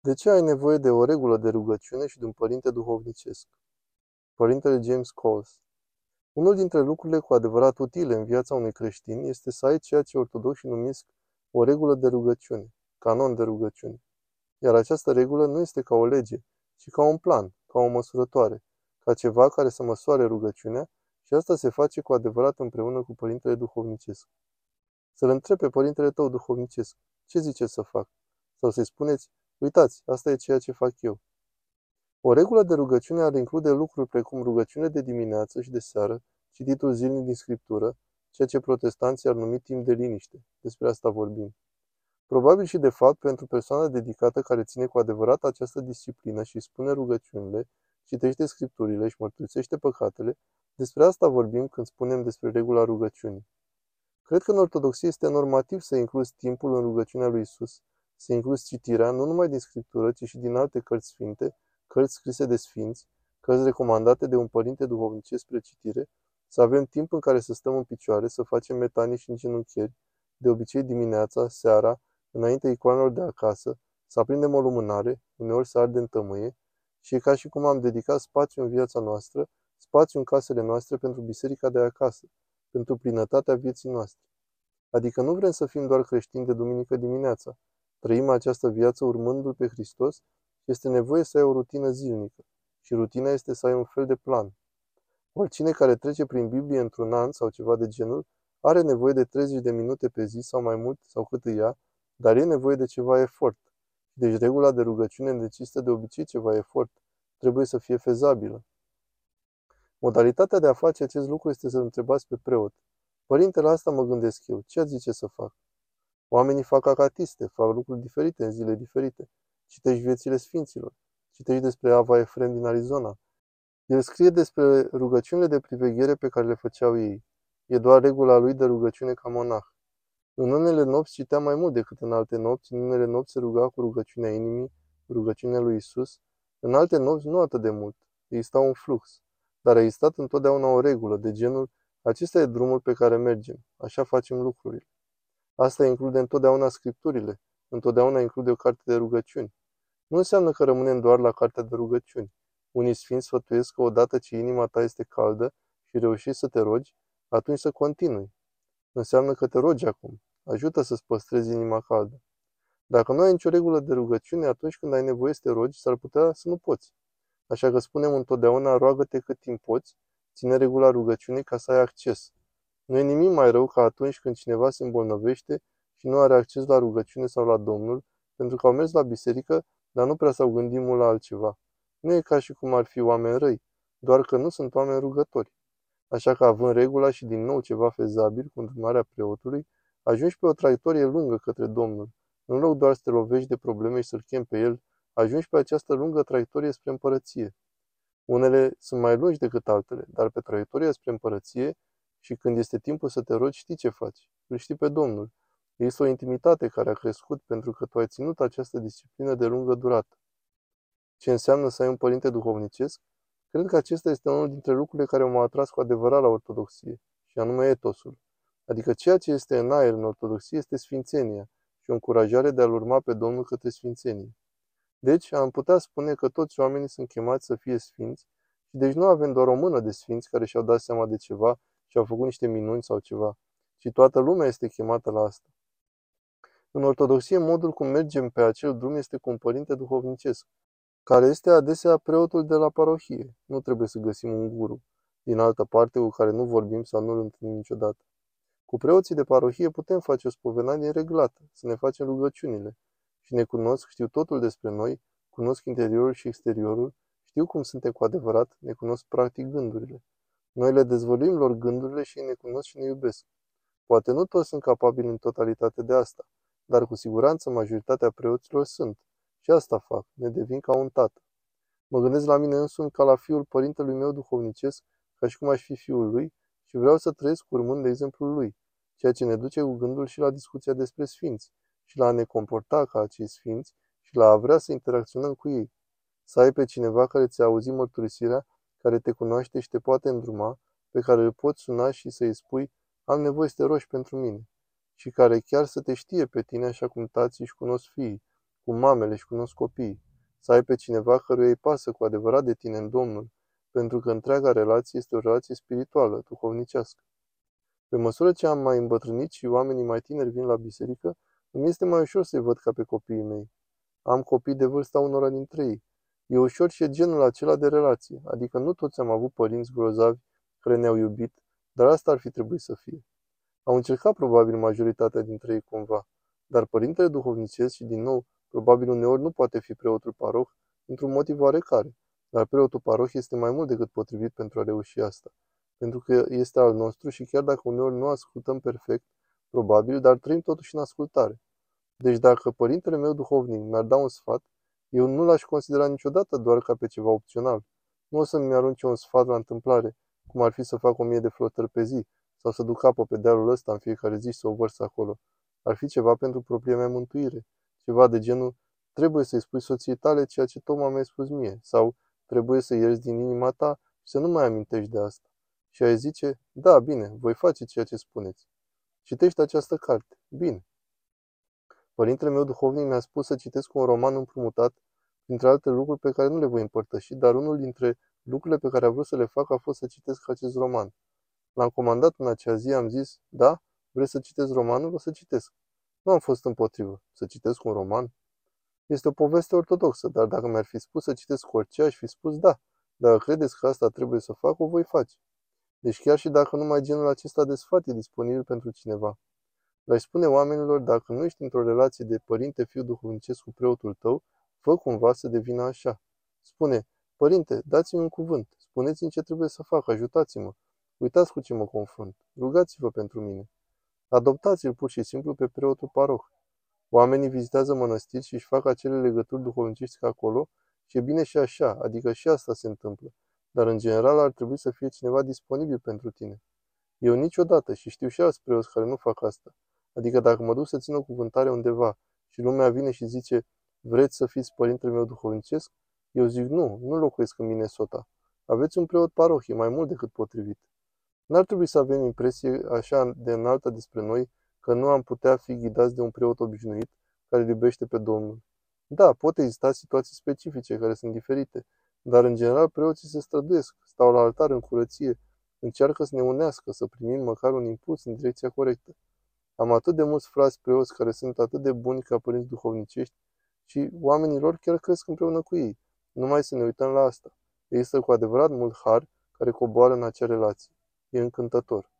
De ce ai nevoie de o regulă de rugăciune și de un părinte duhovnicesc? Părintele James Coles Unul dintre lucrurile cu adevărat utile în viața unui creștin este să ai ceea ce ortodoxii numesc o regulă de rugăciune, canon de rugăciune. Iar această regulă nu este ca o lege, ci ca un plan, ca o măsurătoare, ca ceva care să măsoare rugăciunea și asta se face cu adevărat împreună cu părintele duhovnicesc. Să-l întrebi pe părintele tău duhovnicesc, ce zice să fac? Sau să-i spuneți, Uitați, asta e ceea ce fac eu. O regulă de rugăciune ar include lucruri precum rugăciune de dimineață și de seară, cititul zilnic din Scriptură, ceea ce protestanții ar numi timp de liniște. Despre asta vorbim. Probabil și de fapt, pentru persoana dedicată care ține cu adevărat această disciplină și spune rugăciunile, citește scripturile și mărturisește păcatele, despre asta vorbim când spunem despre regula rugăciunii. Cred că în ortodoxie este normativ să incluzi timpul în rugăciunea lui Isus, să inclus citirea nu numai din Scriptură, ci și din alte cărți sfinte, cărți scrise de sfinți, cărți recomandate de un părinte duhovnicesc spre citire, să avem timp în care să stăm în picioare, să facem metanii și îngenunchieri, de obicei dimineața, seara, înainte icoanelor de acasă, să aprindem o lumânare, uneori să ardem tămâie, și e ca și cum am dedicat spațiu în viața noastră, spațiu în casele noastre pentru biserica de acasă, pentru plinătatea vieții noastre. Adică nu vrem să fim doar creștini de duminică dimineața, Trăim această viață urmându-L pe Hristos și este nevoie să ai o rutină zilnică. Și rutina este să ai un fel de plan. Oricine care trece prin Biblie într-un an sau ceva de genul are nevoie de 30 de minute pe zi sau mai mult sau cât îi ia, dar e nevoie de ceva efort. Deci regula de rugăciune necesită de obicei ceva efort. Trebuie să fie fezabilă. Modalitatea de a face acest lucru este să-l întrebați pe preot. Părintele, asta mă gândesc eu. Ce ați zice să fac? Oamenii fac acatiste, fac lucruri diferite în zile diferite. Citești viețile sfinților. Citești despre Ava Efrem din Arizona. El scrie despre rugăciunile de priveghere pe care le făceau ei. E doar regula lui de rugăciune ca monah. În unele nopți citea mai mult decât în alte nopți, în unele nopți se ruga cu rugăciunea inimii, rugăciunea lui Isus, în alte nopți nu atât de mult. Exista un flux, dar a existat întotdeauna o regulă, de genul, acesta e drumul pe care mergem, așa facem lucrurile. Asta include întotdeauna scripturile, întotdeauna include o carte de rugăciuni. Nu înseamnă că rămânem doar la cartea de rugăciuni. Unii sfinți sfătuiesc că odată ce inima ta este caldă și reușești să te rogi, atunci să continui. Înseamnă că te rogi acum. Ajută să-ți păstrezi inima caldă. Dacă nu ai nicio regulă de rugăciune, atunci când ai nevoie să te rogi, s-ar putea să nu poți. Așa că spunem întotdeauna, roagă-te cât timp poți, ține regula rugăciunii ca să ai acces. Nu e nimic mai rău ca atunci când cineva se îmbolnăvește și nu are acces la rugăciune sau la Domnul, pentru că au mers la biserică, dar nu prea s-au gândit mult la altceva. Nu e ca și cum ar fi oameni răi, doar că nu sunt oameni rugători. Așa că având regula și din nou ceva fezabil cu îndrumarea preotului, ajungi pe o traiectorie lungă către Domnul. În loc doar să te lovești de probleme și să-L chem pe El, ajungi pe această lungă traiectorie spre împărăție. Unele sunt mai lungi decât altele, dar pe traiectoria spre împărăție și când este timpul să te rogi, știi ce faci. Îl știi pe Domnul. Este o intimitate care a crescut pentru că tu ai ținut această disciplină de lungă durată. Ce înseamnă să ai un părinte duhovnicesc? Cred că acesta este unul dintre lucrurile care m-au atras cu adevărat la ortodoxie, și anume etosul. Adică ceea ce este în aer în ortodoxie este sfințenia și o încurajare de a-L urma pe Domnul către sfințenie. Deci, am putea spune că toți oamenii sunt chemați să fie sfinți și deci nu avem doar o mână de sfinți care și-au dat seama de ceva și au făcut niște minuni sau ceva, ci toată lumea este chemată la asta. În ortodoxie, modul cum mergem pe acel drum este cu un părinte duhovnicesc, care este adesea preotul de la parohie. Nu trebuie să găsim un guru, din altă parte, cu care nu vorbim sau nu-l întâlnim niciodată. Cu preoții de parohie putem face o spovedanie reglată, să ne facem rugăciunile și ne cunosc, știu totul despre noi, cunosc interiorul și exteriorul, știu cum suntem cu adevărat, ne cunosc practic gândurile. Noi le dezvăluim lor gândurile și ei ne cunosc și ne iubesc. Poate nu toți sunt capabili în totalitate de asta, dar cu siguranță majoritatea preoților sunt. Și asta fac, ne devin ca un tată. Mă gândesc la mine însumi ca la fiul părintelui meu duhovnicesc, ca și cum aș fi fiul lui, și vreau să trăiesc urmând de exemplul lui, ceea ce ne duce cu gândul și la discuția despre sfinți, și la a ne comporta ca acei sfinți și la a vrea să interacționăm cu ei. Să ai pe cineva care ți-a auzit mărturisirea care te cunoaște și te poate îndruma, pe care îl poți suna și să-i spui, am nevoie să te rogi pentru mine, și care chiar să te știe pe tine așa cum tații și cunosc fiii, cum mamele și cunosc copiii. Să ai pe cineva căruia îi pasă cu adevărat de tine în Domnul, pentru că întreaga relație este o relație spirituală, duhovnicească. Pe măsură ce am mai îmbătrânit și oamenii mai tineri vin la biserică, îmi este mai ușor să-i văd ca pe copiii mei. Am copii de vârsta unora dintre ei. E ușor și e genul acela de relație, adică nu toți am avut părinți grozavi care ne-au iubit, dar asta ar fi trebuit să fie. Au încercat probabil majoritatea dintre ei cumva, dar părintele duhovnicesc și din nou, probabil uneori nu poate fi preotul paroh, într-un motiv oarecare, dar preotul paroh este mai mult decât potrivit pentru a reuși asta, pentru că este al nostru și chiar dacă uneori nu ascultăm perfect, probabil, dar trăim totuși în ascultare. Deci dacă părintele meu duhovnic mi-ar da un sfat, eu nu l-aș considera niciodată doar ca pe ceva opțional. Nu o să-mi arunce un sfat la întâmplare, cum ar fi să fac o mie de flotări pe zi, sau să duc apă pe dealul ăsta în fiecare zi și să o vărs acolo. Ar fi ceva pentru propria mea mântuire. Ceva de genul, trebuie să-i spui soției tale ceea ce tocmai mi-ai spus mie, sau trebuie să ierzi din inima ta și să nu mai amintești de asta. Și ai zice, da, bine, voi face ceea ce spuneți. Citește această carte. Bine. Părintele meu duhovnic mi-a spus să citesc un roman împrumutat, printre alte lucruri pe care nu le voi împărtăși, dar unul dintre lucrurile pe care a vrut să le fac a fost să citesc acest roman. L-am comandat în acea zi, am zis, da, vreți să citesc romanul? O să citesc. Nu am fost împotrivă. Să citesc un roman? Este o poveste ortodoxă, dar dacă mi-ar fi spus să citesc orice, aș fi spus da. Dacă credeți că asta trebuie să fac, o voi face. Deci chiar și dacă numai genul acesta de sfat e disponibil pentru cineva. Le spune oamenilor, dacă nu ești într-o relație de părinte-fiu duhovnicesc cu preotul tău, fă cumva să devină așa. Spune, părinte, dați-mi un cuvânt, spuneți-mi ce trebuie să fac, ajutați-mă. Uitați cu ce mă confrunt, rugați-vă pentru mine. Adoptați-l pur și simplu pe preotul paroh. Oamenii vizitează mănăstiri și își fac acele legături duhovnicești acolo și e bine și așa, adică și asta se întâmplă. Dar în general ar trebui să fie cineva disponibil pentru tine. Eu niciodată și știu și alți preoți care nu fac asta. Adică dacă mă duc să țin o cuvântare undeva și lumea vine și zice vreți să fiți părintele meu duhovnicesc? Eu zic nu, nu locuiesc în Minnesota. Aveți un preot paroh, e mai mult decât potrivit. N-ar trebui să avem impresie așa de înaltă despre noi că nu am putea fi ghidați de un preot obișnuit care iubește pe Domnul. Da, pot exista situații specifice care sunt diferite, dar în general preoții se străduiesc, stau la altar în curăție, încearcă să ne unească, să primim măcar un impuls în direcția corectă. Am atât de mulți frați preoți care sunt atât de buni ca părinți duhovnicești și oamenii lor chiar cresc împreună cu ei. Numai să ne uităm la asta. Există cu adevărat mult har care coboară în acea relație. E încântător.